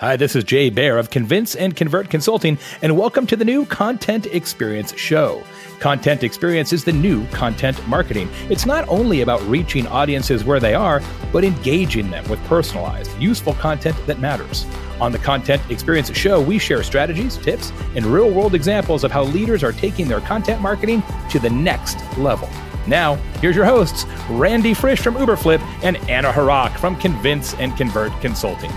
Hi, this is Jay Baer of Convince and Convert Consulting, and welcome to the new Content Experience Show. Content Experience is the new content marketing. It's not only about reaching audiences where they are, but engaging them with personalized, useful content that matters. On the Content Experience Show, we share strategies, tips, and real world examples of how leaders are taking their content marketing to the next level. Now, here's your hosts, Randy Frisch from Uberflip and Anna Hrach from Convince and Convert Consulting.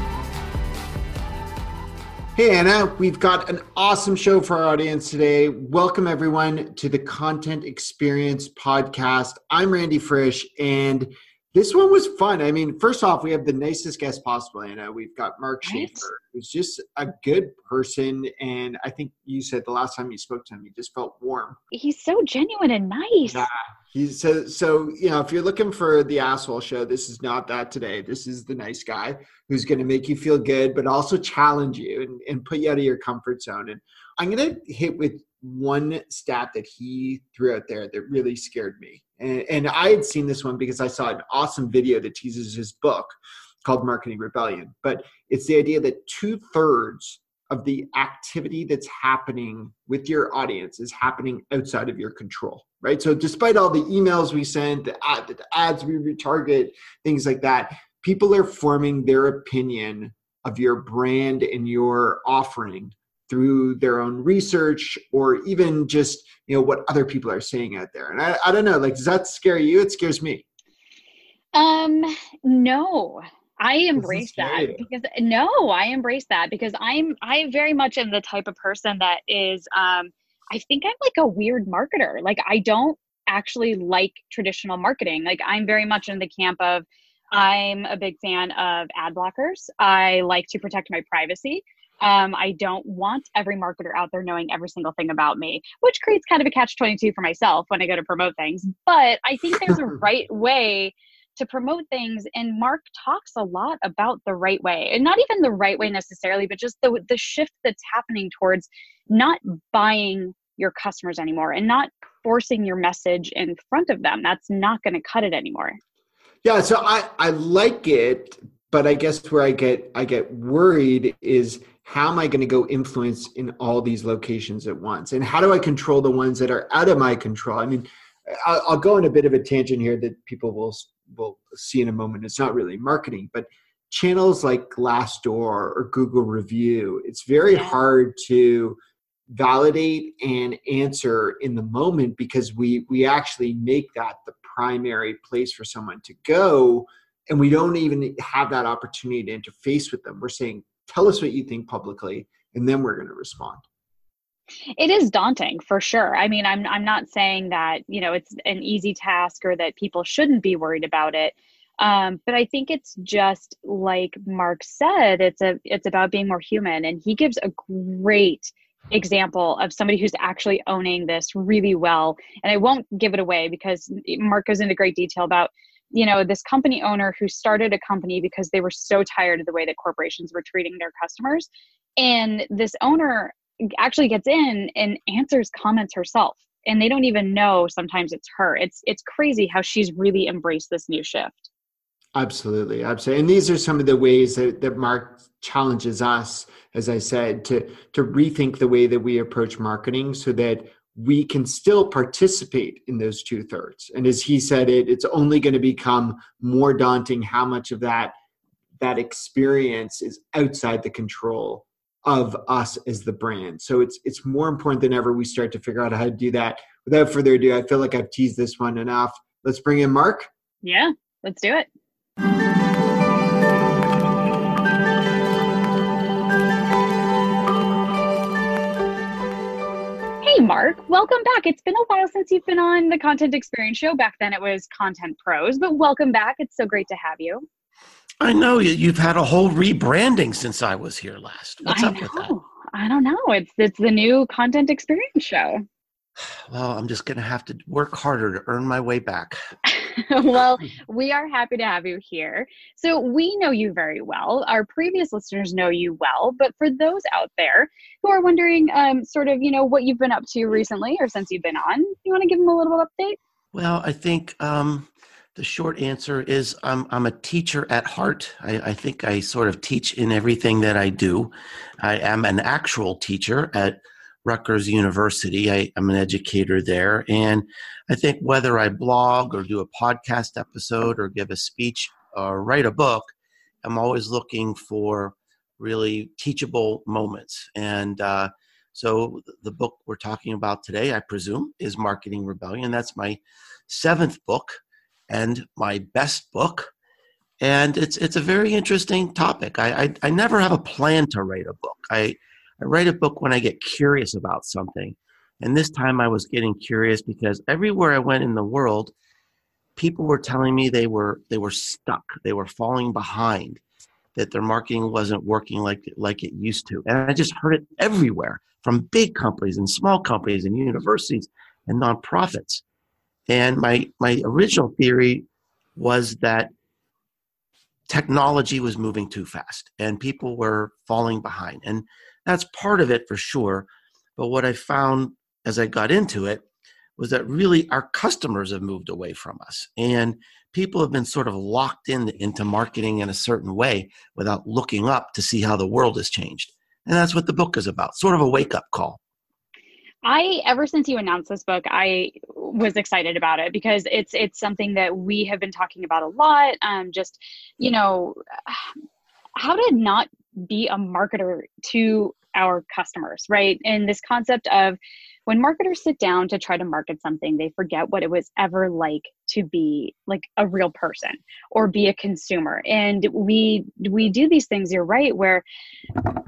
Hey, Anna, we've got an awesome show for our audience today. Welcome, everyone, to the Content Experience Podcast. I'm Randy Frisch, and this one was fun. I mean, first off, we have the nicest guest possible, Anna. We've got Mark right. Schaefer, who's just a good person. And I think you said the last time you spoke to him, he just felt warm. He's so genuine and nice. Yeah. He's so, so, you know, if you're looking for the asshole show, this is not that today. This is the nice guy who's going to make you feel good, but also challenge you and, and put you out of your comfort zone. And I'm going to hit with one stat that he threw out there that really scared me. And, and I had seen this one because I saw an awesome video that teases his book called Marketing Rebellion. But it's the idea that two thirds of the activity that's happening with your audience is happening outside of your control, right? So, despite all the emails we send, the, ad, the ads we retarget, things like that, people are forming their opinion of your brand and your offering through their own research or even just you know what other people are saying out there. And i, I don't know like does that scare you? It scares me. Um no. I embrace that because no i embrace that because i'm i very much am the type of person that is um i think i'm like a weird marketer. Like i don't actually like traditional marketing. Like i'm very much in the camp of i'm a big fan of ad blockers. I like to protect my privacy um, I don't want every marketer out there knowing every single thing about me, which creates kind of a catch 22 for myself when I go to promote things. But I think there's a right way to promote things. And Mark talks a lot about the right way, and not even the right way necessarily, but just the, the shift that's happening towards not buying your customers anymore and not forcing your message in front of them. That's not going to cut it anymore. Yeah, so I, I like it, but I guess where I get I get worried is how am I going to go influence in all these locations at once? And how do I control the ones that are out of my control? I mean, I'll, I'll go on a bit of a tangent here that people will will see in a moment. It's not really marketing, but channels like Glassdoor or Google Review, it's very hard to validate and answer in the moment because we we actually make that the primary place for someone to go and we don't even have that opportunity to interface with them we're saying tell us what you think publicly and then we're going to respond. It is daunting for sure. I mean i'm i'm not saying that you know it's an easy task or that people shouldn't be worried about it. Um, but i think it's just like mark said it's a it's about being more human and he gives a great example of somebody who's actually owning this really well. And i won't give it away because mark goes into great detail about you know this company owner who started a company because they were so tired of the way that corporations were treating their customers. And this owner actually gets in and answers comments herself. And they don't even know sometimes it's her. It's it's crazy how she's really embraced this new shift. Absolutely. Absolutely. And these are some of the ways that, that mark challenges us as i said to to rethink the way that we approach marketing so that we can still participate in those two thirds. And as he said it, it's only going to become more daunting how much of that that experience is outside the control of us as the brand. So it's it's more important than ever we start to figure out how to do that. Without further ado, I feel like I've teased this one enough. Let's bring in Mark. Yeah, let's do it. Mark, welcome back. It's been a while since you've been on the Content Experience Show. Back then it was Content Pros, but welcome back. It's so great to have you. I know you've had a whole rebranding since I was here last. What's I up know. with that? I don't know. It's it's the new Content Experience Show. Well, I'm just going to have to work harder to earn my way back. well, we are happy to have you here. So, we know you very well. Our previous listeners know you well. But for those out there who are wondering, um, sort of, you know, what you've been up to recently or since you've been on, you want to give them a little update? Well, I think um, The short answer is I'm, I'm a teacher at heart. I, I, think I sort of teach in everything that I do. I am an actual teacher at Rutgers University. I, am an educator there. And I think whether I blog or do a podcast episode or give a speech or write a book, I'm always looking for really teachable moments. And uh, so the book we're talking about today, I presume, is Marketing Rebellion. That's my seventh book and my best book. And it's it's a very interesting topic. I, I, I never have a plan to write a book. I I write a book when I get curious about something. And this time I was getting curious because everywhere I went in the world, people were telling me they were they were stuck, they were falling behind, that their marketing wasn't working like like it used to. And I just heard it everywhere from big companies and small companies and universities and nonprofits. And my my original theory was that technology was moving too fast and people were falling behind. And that's part of it for sure. But what I found as I got into it was that really our customers have moved away from us. And people have been sort of locked in into marketing in a certain way without looking up to see how the world has changed. And that's what the book is about, sort of a wake up call. I ever since you announced this book, I was excited about it because it's it's something that we have been talking about a lot. Um, just you know, how to not be a marketer to our customers, right? And this concept of when marketers sit down to try to market something, they forget what it was ever like to be like a real person or be a consumer. And we we do these things, you're right, where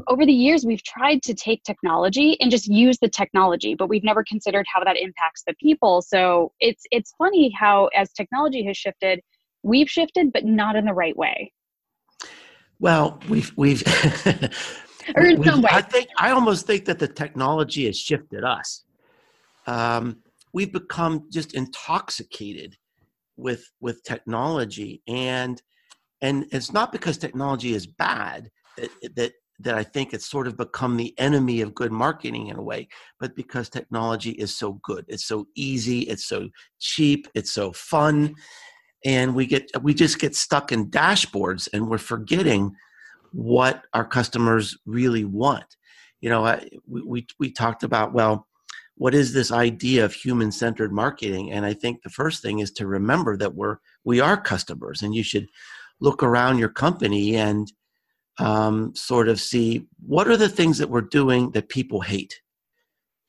over the years we've tried to take technology and just use the technology, but we've never considered how that impacts the people. So it's it's funny how as technology has shifted, we've shifted, but not in the right way. Well, we've we've or in some way. I think I almost think that the technology has shifted us. Um, we've become just intoxicated with with technology, and and it's not because technology is bad that that that I think it's sort of become the enemy of good marketing in a way, but because technology is so good, it's so easy, it's so cheap, it's so fun, and we get we just get stuck in dashboards, and we're forgetting what our customers really want. You know, I, we, we talked about, well, what is this idea of human centered marketing? And I think the first thing is to remember that we're, we are customers and you should look around your company and um, sort of see what are the things that we're doing that people hate.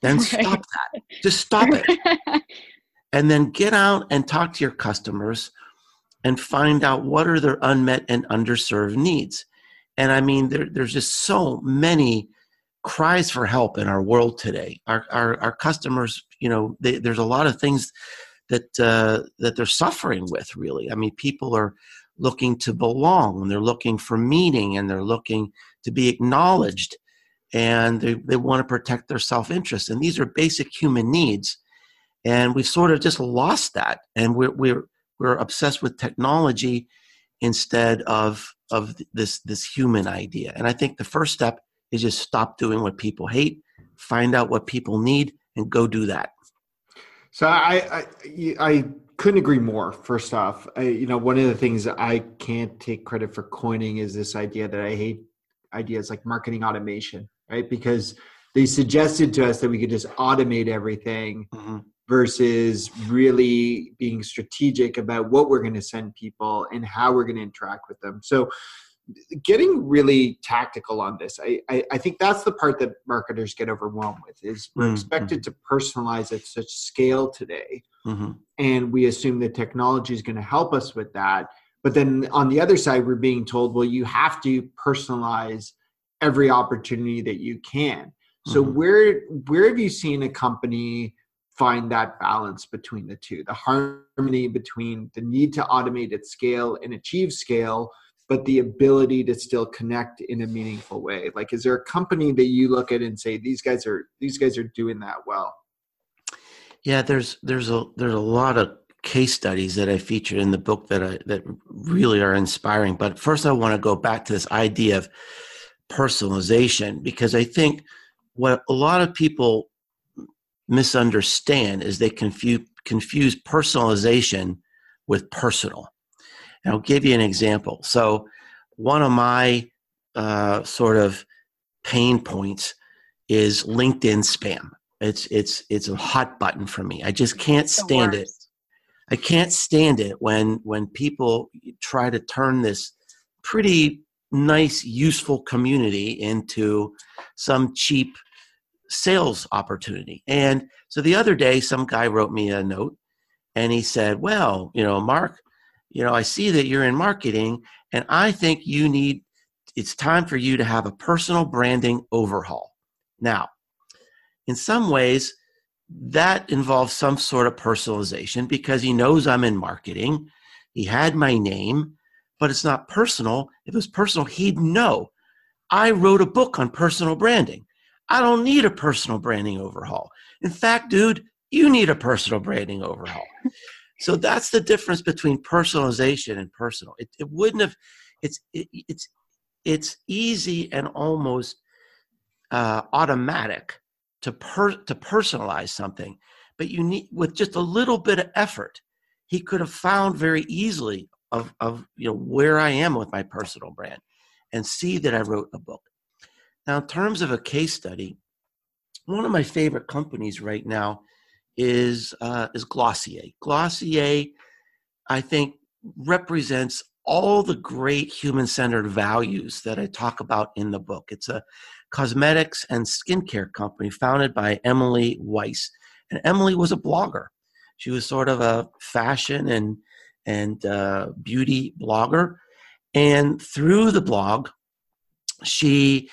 Then right. stop that. Just stop it. and then get out and talk to your customers and find out what are their unmet and underserved needs. And I mean, there, there's just so many cries for help in our world today. Our, our, our customers, you know, they, there's a lot of things that, uh, that they're suffering with, really. I mean, people are looking to belong and they're looking for meaning and they're looking to be acknowledged and they, they want to protect their self-interest. And these are basic human needs. And we've sort of just lost that. And we're, we're, we're obsessed with technology instead of of this this human idea. And i think the first step is just stop doing what people hate find out what people need and go do that. So i i, I couldn't agree more first off. I, you know one of the things i can't take credit for coining is this idea that i hate ideas like marketing automation right? Because they suggested to us that we could just automate everything mm-hmm versus really being strategic about what we're going to send people and how we're going to interact with them. So, getting really tactical on this, I, I, I think that's the part that marketers get overwhelmed with. Is we're mm-hmm. expected to personalize at such scale today, mm-hmm. and we assume that technology is going to help us with that. But then on the other side, we're being told, well, you have to personalize every opportunity that you can. So mm-hmm. where where have you seen a company find that balance between the two the harmony between the need to automate at scale and achieve scale but the ability to still connect in a meaningful way. Like is there a company that you look at and say these guys are these guys are doing that well yeah there's there's a there's a lot of case studies that i featured in the book that i that really are inspiring. But first i want to go back to this idea of personalization because i think what a lot of people misunderstand is they confuse confuse personalization with personal. And I'll give you an example. So, one of my uh, sort of pain points is LinkedIn spam. It's it's it's a hot button for me. I just can't stand it. I can't stand it when when people try to turn this pretty nice, useful community into some cheap sales opportunity. And so the other day, some guy wrote me a note and he said, Well, you know, Mark, you know, I see that you're in marketing and I think you need, it's time for you to have a personal branding overhaul. Now, in some ways, that involves some sort of personalization because he knows I'm in marketing. He had my name, but it's not personal. If it was personal, he'd know. I wrote a book on personal branding. I don't need a personal branding overhaul. In fact, dude, you need a personal branding overhaul. so that's the difference between personalization and personal. It, it wouldn't have. It's it, it's it's easy and almost uh, automatic to per, to personalize something, but you need with just a little bit of effort, he could have found very easily of of you know where I am with my personal brand, and see that I wrote a book. Now, in terms of a case study, one of my favorite companies right now is uh, is Glossier. Glossier, I think, represents all the great human-centered values that I talk about in the book. It's a cosmetics and skincare company founded by Emily Weiss. And Emily was a blogger. She was sort of a fashion and and uh, beauty blogger. And through the blog, she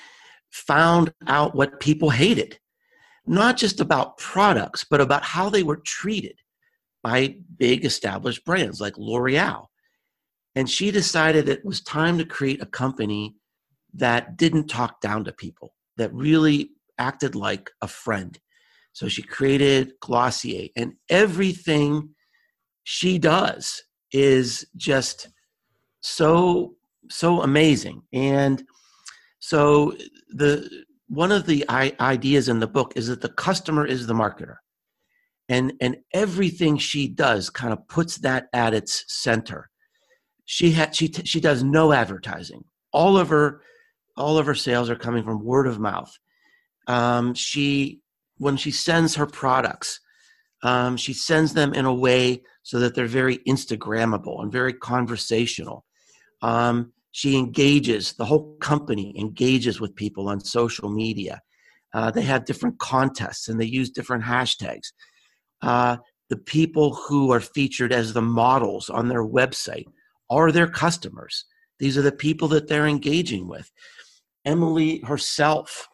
found out what people hated, not just about products, but about how they were treated by big established brands like L'Oreal. And she decided it was time to create a company that didn't talk down to people, that really acted like a friend. So she created Glossier, and everything she does is just so so amazing. And so the one of the ideas in the book is that the customer is the marketer, and and everything she does kind of puts that at its center. She had she she does no advertising. All of her all of her sales are coming from word of mouth. Um, she, when she sends her products, um, she sends them in a way so that they're very Instagrammable and very conversational. Um, she engages, the whole company engages with people on social media. Uh, they have different contests and they use different hashtags. Uh, the people who are featured as the models on their website are their customers. These are the people that they're engaging with. Emily herself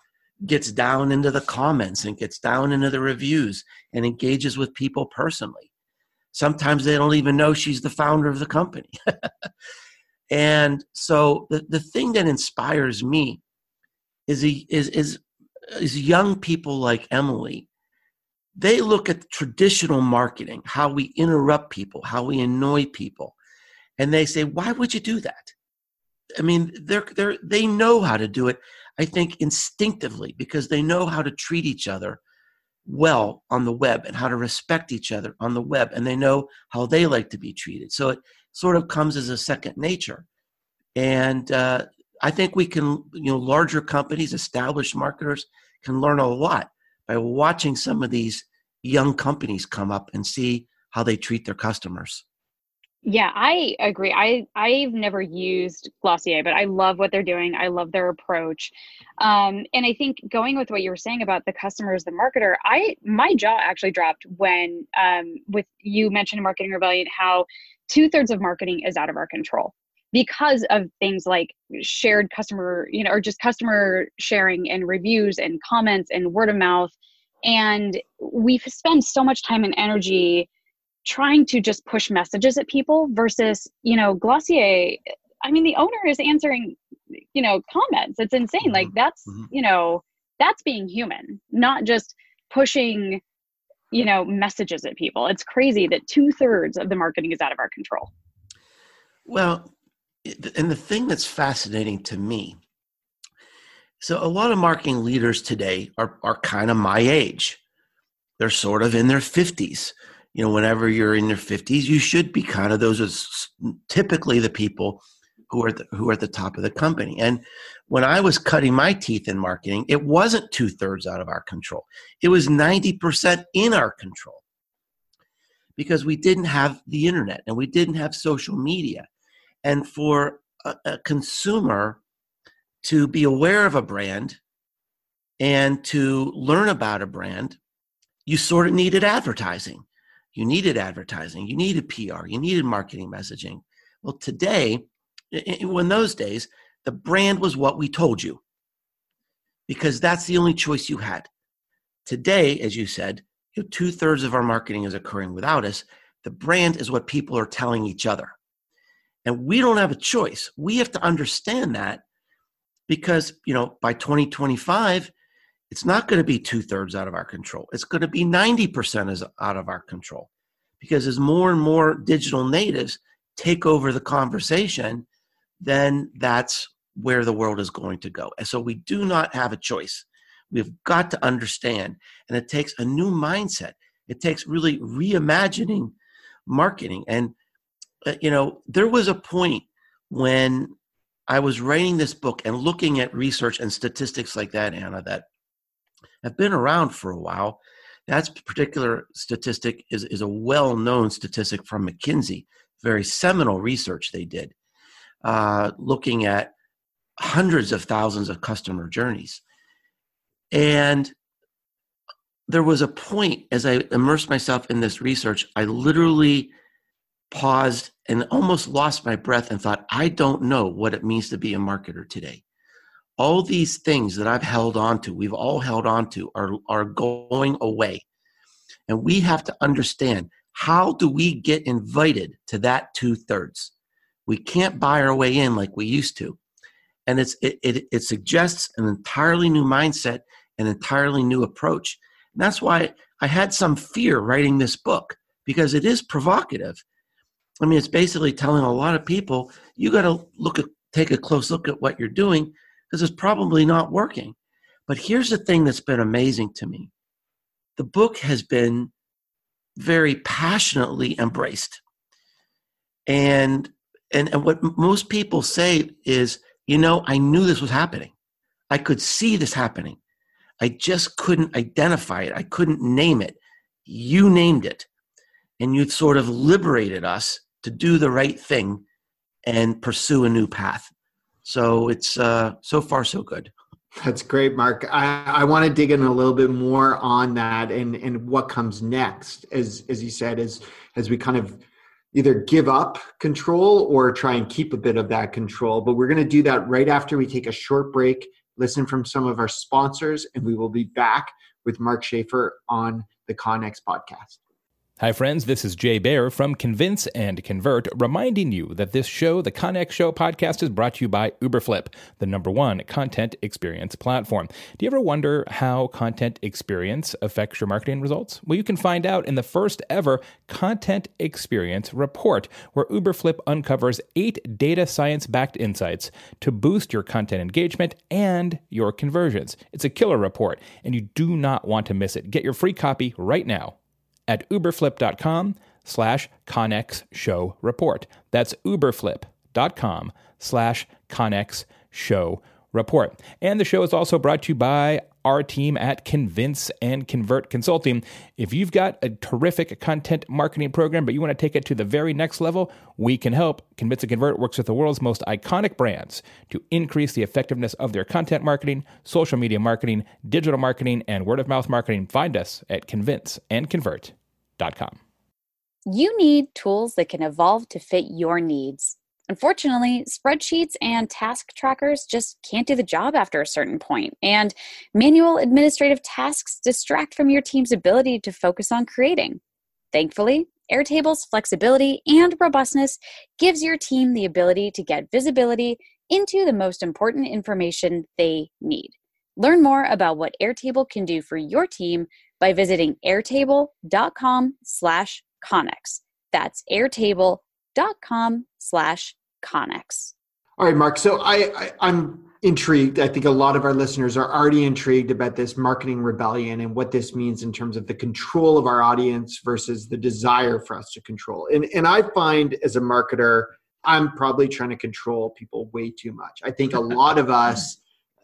gets down into the comments and gets down into the reviews and engages with people personally. Sometimes they don't even know she's the founder of the company. and so the, the thing that inspires me is, is, is, is young people like Emily. They look at traditional marketing, how we interrupt people, how we annoy people, and they say, why would you do that? I mean, they're they're they know how to do it. I think instinctively because they know how to treat each other well on the web and how to respect each other on the web, and they know how they like to be treated. So it sort of comes as a second nature. And uh, I think we can, you know, larger companies, established marketers can learn a lot by watching some of these young companies come up and see how they treat their customers. Yeah, I agree. I I've never used Glossier, but I love what they're doing. I love their approach. Um, and I think going with what you were saying about the customers, the marketer, I my jaw actually dropped when um, with you mentioned Marketing Rebellion how two thirds of marketing is out of our control because of things like shared customer, you know, or just customer sharing and reviews and comments and word of mouth. And we spend so much time and energy trying to just push messages at people versus you know glossier i mean the owner is answering you know comments. It's insane. Mm-hmm. like that's mm-hmm. you know that's being human not just pushing you know messages at people. It's crazy that two-thirds of the marketing is out of our control. Well and the thing that's fascinating to me so a lot of marketing leaders today are, are kind of my age. They're sort of in their 50s you know, whenever you're in your 50s, you should be kind of those are typically the people who are the, who are at the top of the company. And when I was cutting my teeth in marketing, it wasn't two thirds out of our control. It was 90% in our control because we didn't have the internet and we didn't have social media. And for a, a consumer to be aware of a brand and to learn about a brand, you sort of needed advertising. You needed advertising, you needed PR, you needed marketing messaging. Well, today, in those days, the brand was what we told you because that's the only choice you had. Today, as you said, you know, two thirds of our marketing is occurring without us. The brand is what people are telling each other. And we don't have a choice. We have to understand that because, you know, by 2025, it's not going to be two thirds out of our control. It's going to be 90% is out of our control because as more and more digital natives take over the conversation, then that's where the world is going to go. And so we do not have a choice. We've got to understand, and it takes a new mindset. It takes really reimagining marketing. And, uh, you know, there was a point when I was writing this book and looking at research and statistics like that, Anna, that have been around for a while. That particular statistic is, is a well known statistic from McKinsey, very seminal research they did, uh, looking at hundreds of thousands of customer journeys. And there was a point as I immersed myself in this research, I literally paused and almost lost my breath and thought, I don't know what it means to be a marketer today. All these things that I've held on to, we've all held on to, are, are going away. And we have to understand how do we get invited to that two thirds? We can't buy our way in like we used to. And it's, it, it, it suggests an entirely new mindset an entirely new approach. And that's why I had some fear writing this book because it is provocative. I mean, it's basically telling a lot of people you got to look at, take a close look at what you're doing because it's probably not working. But here's the thing that's been amazing to me the book has been very passionately embraced. And, and, and what most people say is, you know, I knew this was happening. I could see this happening. I just couldn't identify it. I couldn't name it. You named it. And you sort of liberated us to do the right thing and pursue a new path. So it's uh, so far so good. That's great, Mark. I, I want to dig in a little bit more on that and, and what comes next, as as you said, as as we kind of either give up control or try and keep a bit of that control. But we're going to do that right after we take a short break listen from some of our sponsors, and we will be back with Mark Schaefer on the Conex podcast. Hi, friends. This is Jay Baer from Convince and Convert, reminding you that this show, the Conex Show podcast, is brought to you by Uberflip, the number one content experience platform. Do you ever wonder how content experience affects your marketing results? Well, you can find out in the first ever Content Experience Report, where Uberflip uncovers eight data science backed insights to boost your content engagement and your conversions. It's a killer report, and you do not want to miss it. Get your free copy right now at uberflip.com slash conex show report. That's uberflip.com slash conex show report. And the show is also brought to you by our team at Convince and Convert Consulting. If you've got a terrific content marketing program, but you want to take it to the very next level, we can help. Convince and Convert works with the world's most iconic brands to increase the effectiveness of their content marketing, social media marketing, digital marketing, and word of mouth marketing. Find us at convinceandconvert.com. You need tools that can evolve to fit your needs. Unfortunately, spreadsheets and task trackers just can't do the job after a certain point, and manual administrative tasks distract from your team's ability to focus on creating. Thankfully, Airtable's flexibility and robustness gives your team the ability to get visibility into the most important information they need. Learn more about what Airtable can do for your team by visiting airtable.com slash conex. That's airtable.com slash Conex. All right, Mark. So I, I I'm intrigued. I think a lot of our listeners are already intrigued about this marketing rebellion and what this means in terms of the control of our audience versus the desire for us to control. And and I find as a marketer, I'm probably trying to control people way too much. I think a lot of us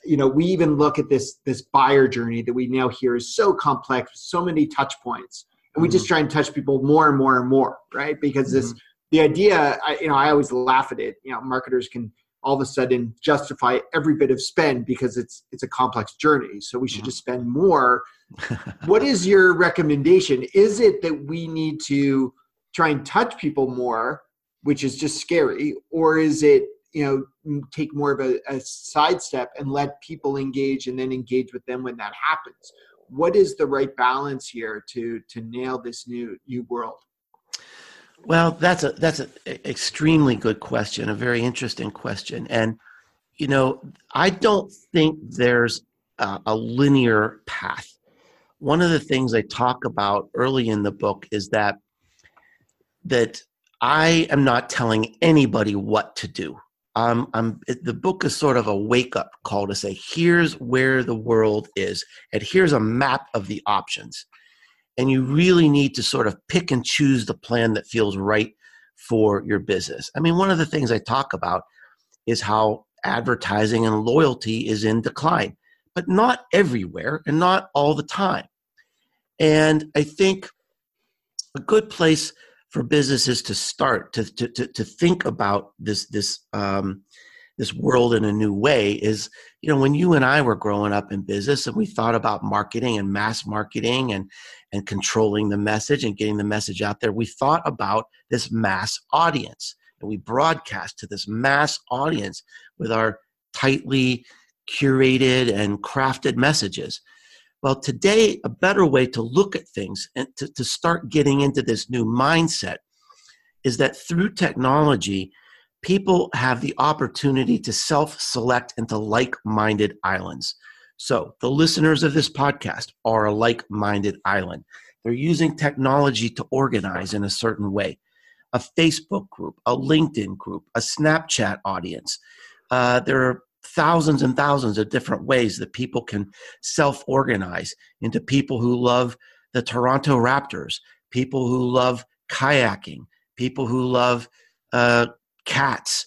you know we even look at this this buyer journey that we now hear is so complex so many touch points and we mm-hmm. just try and touch people more and more and more right because mm-hmm. this the idea I, you know i always laugh at it. You know marketers can all of a sudden justify every bit of spend because it's it's a complex journey. So we should mm-hmm. just spend more. What is your recommendation? Is it that we need to try and touch people more which is just scary or is it you know take more of a, a sidestep and let people engage and then engage with them when that happens? What is the right balance here to to nail this new new world well, that's a that's an extremely good question, a very interesting question, and you know, I don't think there's a, a linear path. One of the things I talk about early in the book is that that I am not telling anybody what to do. Um, I'm, the book is sort of a wake up call to say, here's where the world is, and here's a map of the options and you really need to sort of pick and choose the plan that feels right for your business. I mean, one of the things I talk about is how advertising and loyalty is in decline, but not everywhere and not all the time. And I think a good place for businesses to start to, to, to, to think about this, this, um, this world in a new way is you know when you and i were growing up in business and we thought about marketing and mass marketing and and controlling the message and getting the message out there we thought about this mass audience and we broadcast to this mass audience with our tightly curated and crafted messages. Well today a better way to look at things and to, to start getting into this new mindset is that through technology people have the opportunity to self select into like minded islands. So, the listeners of this podcast are a like minded island. They're using technology to organize in a certain way a Facebook group, a LinkedIn group, a Snapchat audience. Uh, there are thousands and thousands of different ways that people can self organize into people who love the Toronto Raptors, people who love kayaking, people who love uh, cats,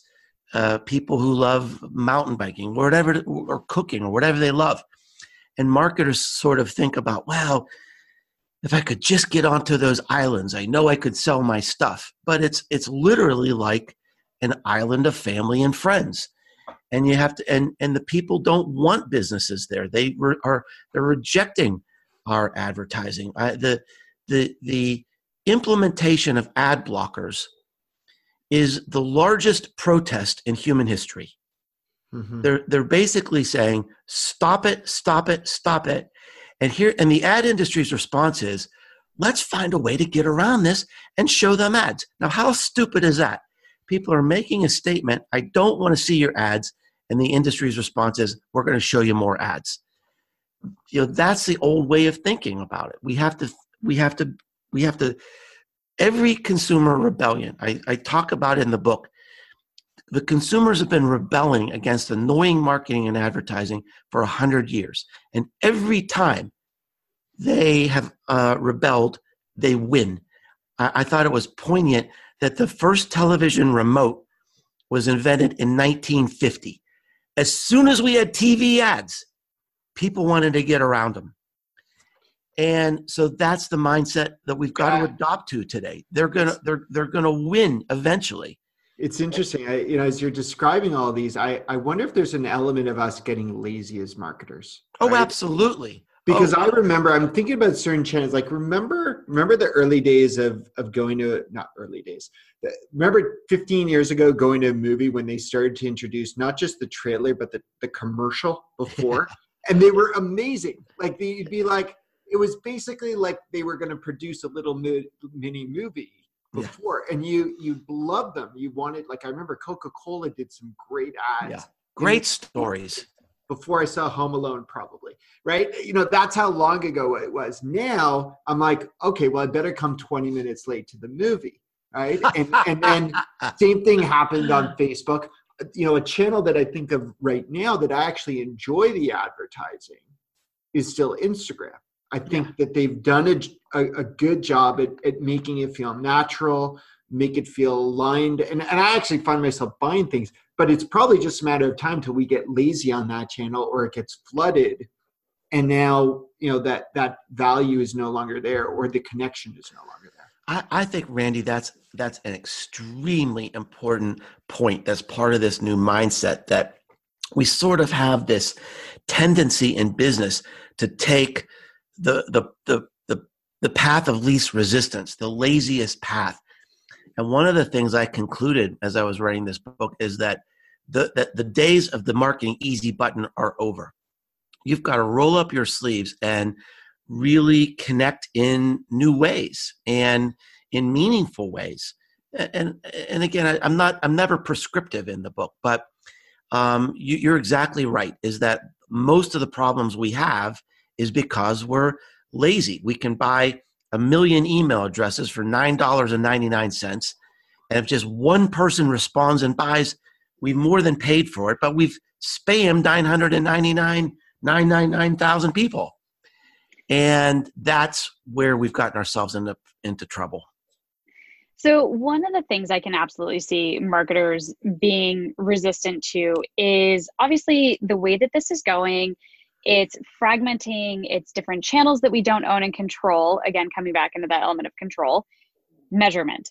uh, people who love mountain biking, whatever, or cooking, or whatever they love. And marketers sort of think about, well, if I could just get onto those islands, I know I could sell my stuff. But it's it's literally like an island of family and friends, and you have to and and the people don't want businesses there. They re, are they're rejecting our advertising. I, the the the implementation of ad blockers is the largest protest in human history. Mm-hmm. They're they're basically saying stop it, stop it, stop it. And here and the ad industry's response is let's find a way to get around this and show them ads. Now how stupid is that? People are making a statement, I don't want to see your ads and the industry's response is we're going to show you more ads. You know that's the old way of thinking about it. We have to we have to we have to every consumer rebellion, I, I talk about in the book, the consumers have been rebelling against annoying marketing and advertising for a hundred years. And every time they have uh, rebelled, they win. I, I thought it was poignant that the first television remote was invented in 1950. As soon as we had TV ads, people wanted to get around them. And so that's the mindset that we've got to adopt to today. They're gonna they're they're gonna win eventually. It's interesting. I, you know, as you're describing all these, I, I wonder if there's an element of us getting lazy as marketers. Oh, right? Absolutely. Because oh. I remember, I'm thinking about certain channels. Like, remember, remember the early days of of going to not early days. Remember, 15 years ago, going to a movie when they started to introduce not just the trailer but the the commercial before, and they were amazing. Like, they'd be like, it was basically like they were going to produce a little mini movie before yeah. and you you loved them. You wanted like i remember coca-cola did some great ads. Yeah. great stories. Before i saw home alone probably right? You know that's how long ago it was. Now i'm like okay well i better come 20 minutes late to the movie right? And and then same thing happened on facebook. You know, a channel that I think of right now that I actually enjoy the advertising is still Instagram. I think yeah. that they've done a, a, a, good job at, at making it feel natural, make it feel aligned. And, and I actually find myself buying things, but it's probably just a matter of time till we get lazy on that channel or it gets flooded. And now, you know, that, that value is no longer there or the connection is no longer there. I, I think, Randy, that's that's an extremely important point. That's part of this new mindset that we sort of have this tendency in business to take the the the the, the path of least resistance, the laziest path. And one of the things I concluded as I was writing this book is that the that the days of the marketing easy button are over. You've got to roll up your sleeves and really connect in new ways and in meaningful ways. And and again, I, am not I'm never prescriptive in the book, but um, you, you're exactly right. Is that most of the problems we have is because we're lazy. We can buy a million email addresses for $9.99. And if just one person responds and buys, we've more than paid for it, but we've spammed 999, 999,000 people. And that's where we've gotten ourselves into, into trouble. So, one of the things I can absolutely see marketers being resistant to is obviously the way that this is going. It's fragmenting, it's different channels that we don't own and control. Again, coming back into that element of control, measurement.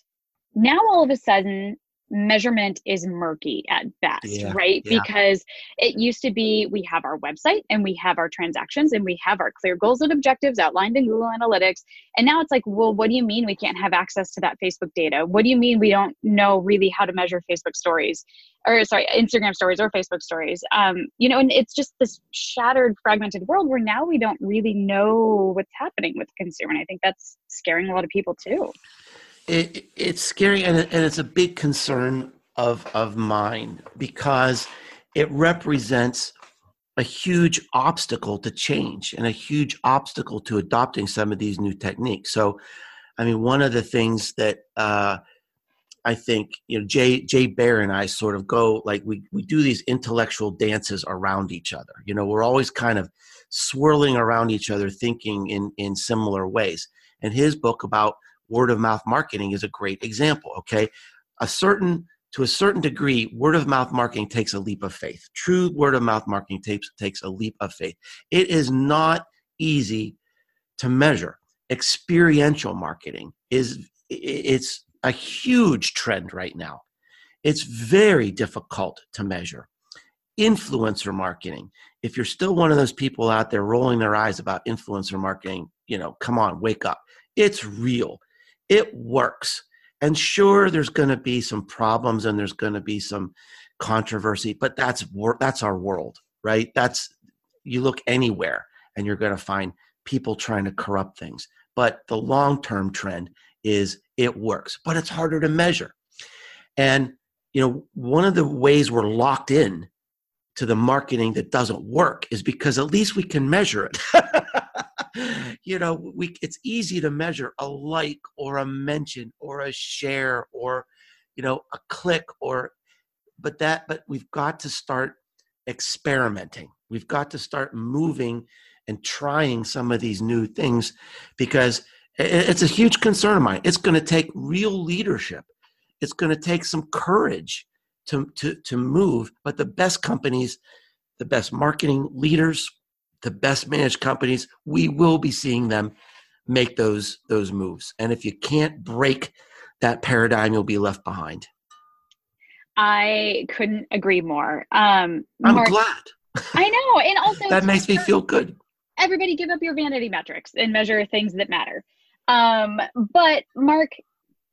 Now, all of a sudden, measurement is murky at best, yeah, right? Yeah. Because it used to be we have our website and we have our transactions and we have our clear goals and objectives outlined in Google Analytics. And now it's like, well, what do you mean we can't have access to that Facebook data? What do you mean we don't know really how to measure Facebook stories? Or sorry, Instagram stories or Facebook stories. Um, you know, and it's just this shattered, fragmented world where now we don't really know what's happening with the consumer. And I think that's scaring a lot of people too it, it's scary and, and it's a big concern of of mine because it represents a huge obstacle to change and a huge obstacle to adopting some of these new techniques. So, I mean, one of the things that uh, I think you know Jay Jay Baer and I sort of go like we we do these intellectual dances around each other. You know, we're always kind of swirling around each other, thinking in in similar ways. And his book about word of mouth marketing is a great example. Okay, a certain to a certain degree, word of mouth marketing takes a leap of faith. True word of mouth marketing takes takes a leap of faith. It is not easy to measure. Experiential marketing is it's a huge trend right now. It's very difficult to measure. Influencer marketing. If you're still one of those people out there rolling their eyes about influencer marketing, you know, come on, wake up. It's real it works. And sure, there's going to be some problems and there's going to be some controversy, but that's that's our world, right? That's you look anywhere and you're going to find people trying to corrupt things. But the long-term trend is it works, but it's harder to measure. And you know, one of the ways we're locked in to the marketing that doesn't work is because at least we can measure it. you know, we it's easy to measure a like or a mention or a share or you know a click or but that but we've got to start experimenting. We've got to start moving and trying some of these new things because it's a huge concern of mine. It's going to take real leadership. It's going to take some courage to, to, to move. But the best companies, the best marketing leaders, the best managed companies, we will be seeing them make those those moves. And if you can't break that paradigm, you'll be left behind. I couldn't agree more. Um, I'm Mark, glad. I know, and also that makes me feel good. Everybody, give up your vanity metrics and measure things that matter. Um, but Mark,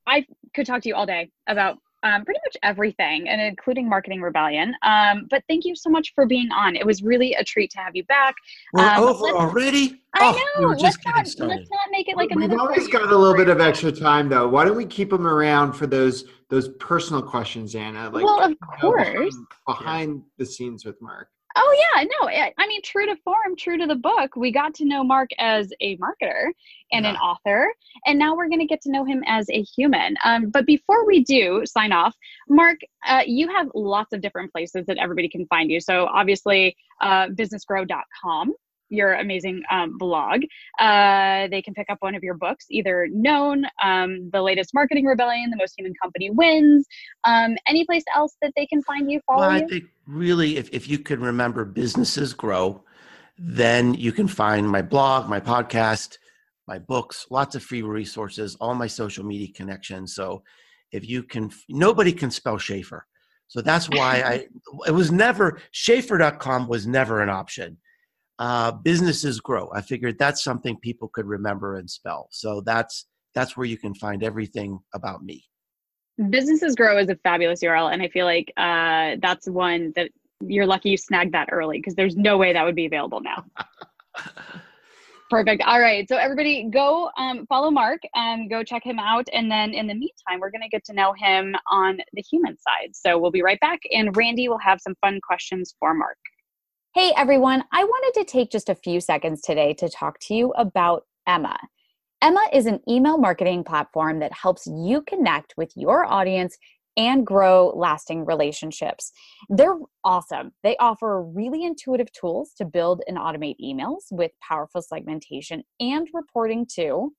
I could talk to you all day about um, pretty much everything, and including Marketing Rebellion. Um, but thank you so much for being on. It was really a treat to have you back. We're um, over already. I oh, know. We let's, not, let's not make it like We've always got a little bit of extra time, though. Why don't we keep them around for those those personal questions, Anna? Like, well, of course. Know, behind, behind the scenes with Mark. Oh yeah, no, I mean, true to form, true to the book. We got to know Mark as a marketer and yeah. an author, and now we're going to get to know him as a human. Um, but before we do sign off, Mark, uh, you have lots of different places that everybody can find you. So obviously, uh, businessesgrow.com your amazing um, blog. Uh, they can pick up one of your books, either Known, um, The Latest Marketing Rebellion, The Most Human Company Wins, um, any place else that they can find you, follow well, I you? think really, if, if you can remember Businesses Grow, then you can find my blog, my podcast, my books, lots of free resources, all my social media connections. So if you can, nobody can spell Schaefer. So that's why I, it was never, Schaefer.com was never an option uh, businesses grow. I figured that's something people could remember and spell. So that's that's where you can find everything about me. Businesses grow is a fabulous URL, and I feel like uh, that's one that you're lucky you snagged that early because there's no way that would be available now. Perfect. All right. So everybody go um, follow Mark and go check him out. And then in the meantime, we're going to get to know him on the human side. So we'll be right back. And Randy will have some fun questions for Mark. Hey everyone, I wanted to take just a few seconds today to talk to you about Emma. Emma is an email marketing platform that helps you connect with your audience and grow lasting relationships. They're awesome. They offer really intuitive tools to build and automate emails with powerful segmentation and reporting too.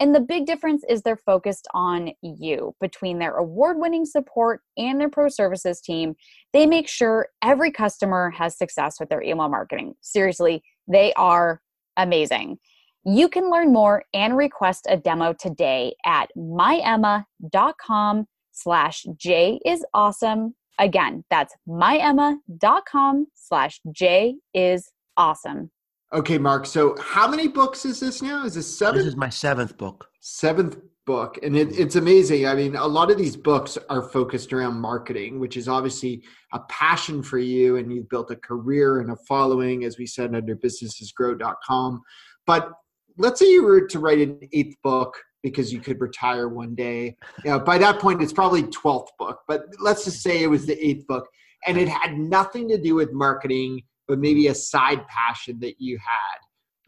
And the big difference is they're focused on you. Between their award winning support and their pro services team, they make sure every customer has success with their email marketing. Seriously, they are amazing. You can learn more and request a demo today at myemma.com slash Jay is awesome. Again, that's myemma.com slash Jay is awesome. Okay, Mark. So, how many books is this now? Is this seven? This is my seventh book. Seventh book, and it, it's amazing. I mean, a lot of these books are focused around marketing, which is obviously a passion for you, and you've built a career and a following, as we said under businessesgrow.com. But let's say you were to write an eighth book because you could retire one day. You know, by that point, it's probably twelfth book. But let's just say it was the eighth book, and it had nothing to do with marketing but maybe a side passion that you had.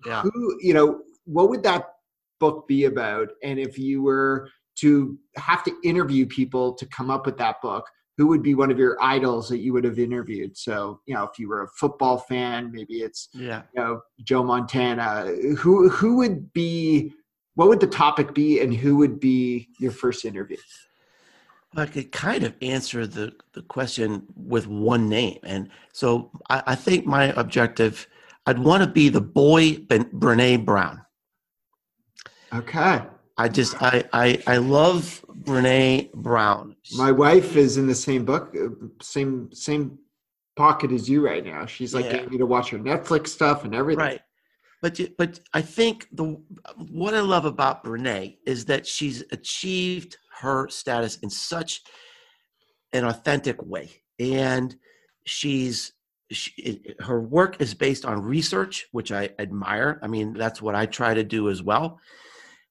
Yeah. Who, you know, what would that book be about? And if you were to have to interview people to come up with that book, who would be one of your idols that you would have interviewed? So, you know, if you were a football fan, maybe it's yeah. you know, Joe Montana. Who who would be what would the topic be and who would be your first interview? I could kind of answer the, the question with one name. And so I, I think my objective, I'd want to be the boy ben, Brene Brown. Okay. I just, I, I, I love Brene Brown. My wife is in the same book, uh, same, same pocket as you right now. She's like yeah. getting me to watch her Netflix stuff and everything. Right. But, but I think the, what I love about Brene is that she's achieved her status in such an authentic way. And she's she, her work is based on research, which I admire. I mean, that's what I try to do as well.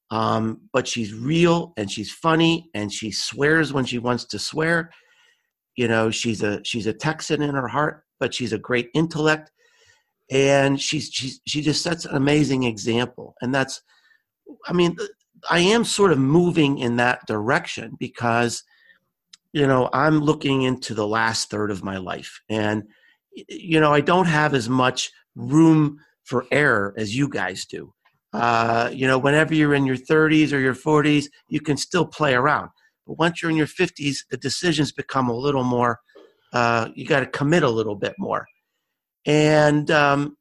Um, but she's real and she's funny and she swears when she wants to swear. You know, she's a she's a Texan in her heart, but she's a great intellect, and she's she's she just sets an amazing example. And that's, I mean, I am sort of moving in that direction because, you know, I'm looking into the last third of my life. And, you know, I don't have as much room for error as you guys do. Uh, you know, whenever you're in your 30s or your 40s, you can still play around. But once you're in your 50s, the decisions become a little more, uh, you got to commit a little bit more. And um,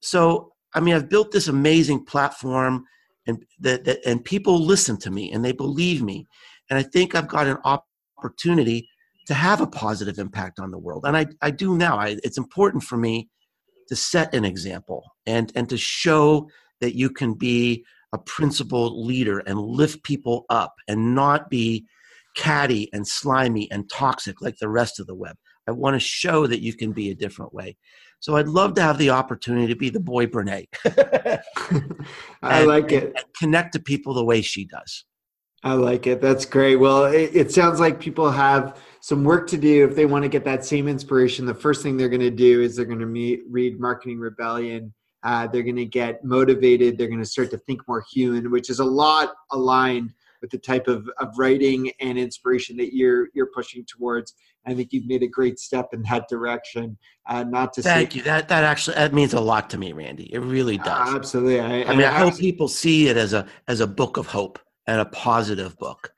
so, I mean, I've built this amazing platform and that, that and people listen to me and they believe me. And i think i've got an opportunity to have a positive impact on the world. And i, I do now. I, it's important for me to set an example and and to show that you can be a principled leader and lift people up and not be catty and slimy and toxic like the rest of the web. I want to show that you can be a different way so I'd love to have the opportunity to be the boy Brene. I and, like it. connect to people the way she does. I like it. That's great. Well, it, it, sounds like people have some work to do if they want to get that same inspiration. The first thing they're going to do is they're going to meet, read Marketing Rebellion. Uh, they're going to get motivated. They're going to start to think more human, which is a lot aligned with the type of, of writing and inspiration that you're you're pushing towards. I think you've made a great step in that direction. Uh, not to thank say, you. That that actually that means a lot to me, Randy. It really does. Uh, absolutely. I, I mean, I hope people see it as a as a book of hope and a positive book.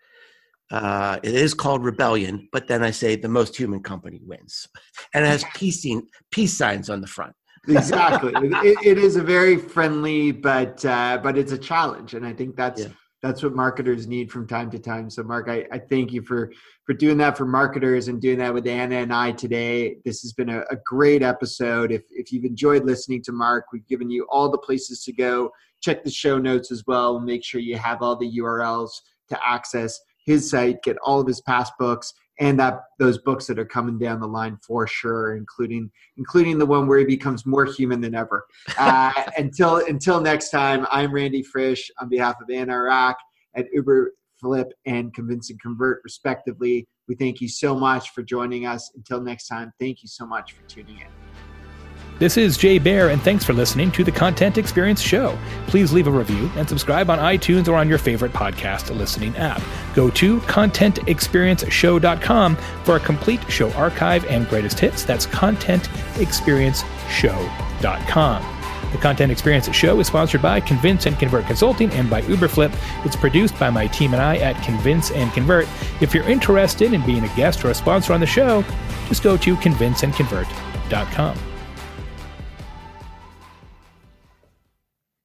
Uh, it is called Rebellion, but then I say the most human company wins, and it has peace peace signs on the front. exactly, it, it is a very friendly, but uh, but it's a challenge, and I think that's yeah that's what marketers need from time to time. So, Mark, I, I thank you for for doing that for marketers and doing that with Anna and I today. This has been a, a great episode. If if you've enjoyed listening to Mark, we've given you all the places to go. Check the show notes as well. Make sure you have all the URLs to access his site, get all of his past books, and that those books that are coming down the line for sure, including including the one where he becomes more human than ever. Uh, until until next time, I'm Randy Frisch on behalf of Anna Hrach at Uber Flip and Convince and Convert, respectively. We thank you so much for joining us. Until next time, thank you so much for tuning in. This is Jay Baer, and thanks for listening to the Content Experience Show. Please leave a review and subscribe on iTunes or on your favorite podcast listening app. Go to contentexperienceshow.com for a complete show archive and greatest hits. That's contentexperienceshow.com. The Content Experience Show is sponsored by Convince and Convert Consulting and by Uberflip. It's produced by my team and I at Convince and Convert. If you're interested in being a guest or a sponsor on the show, just go to convinceandconvert.com.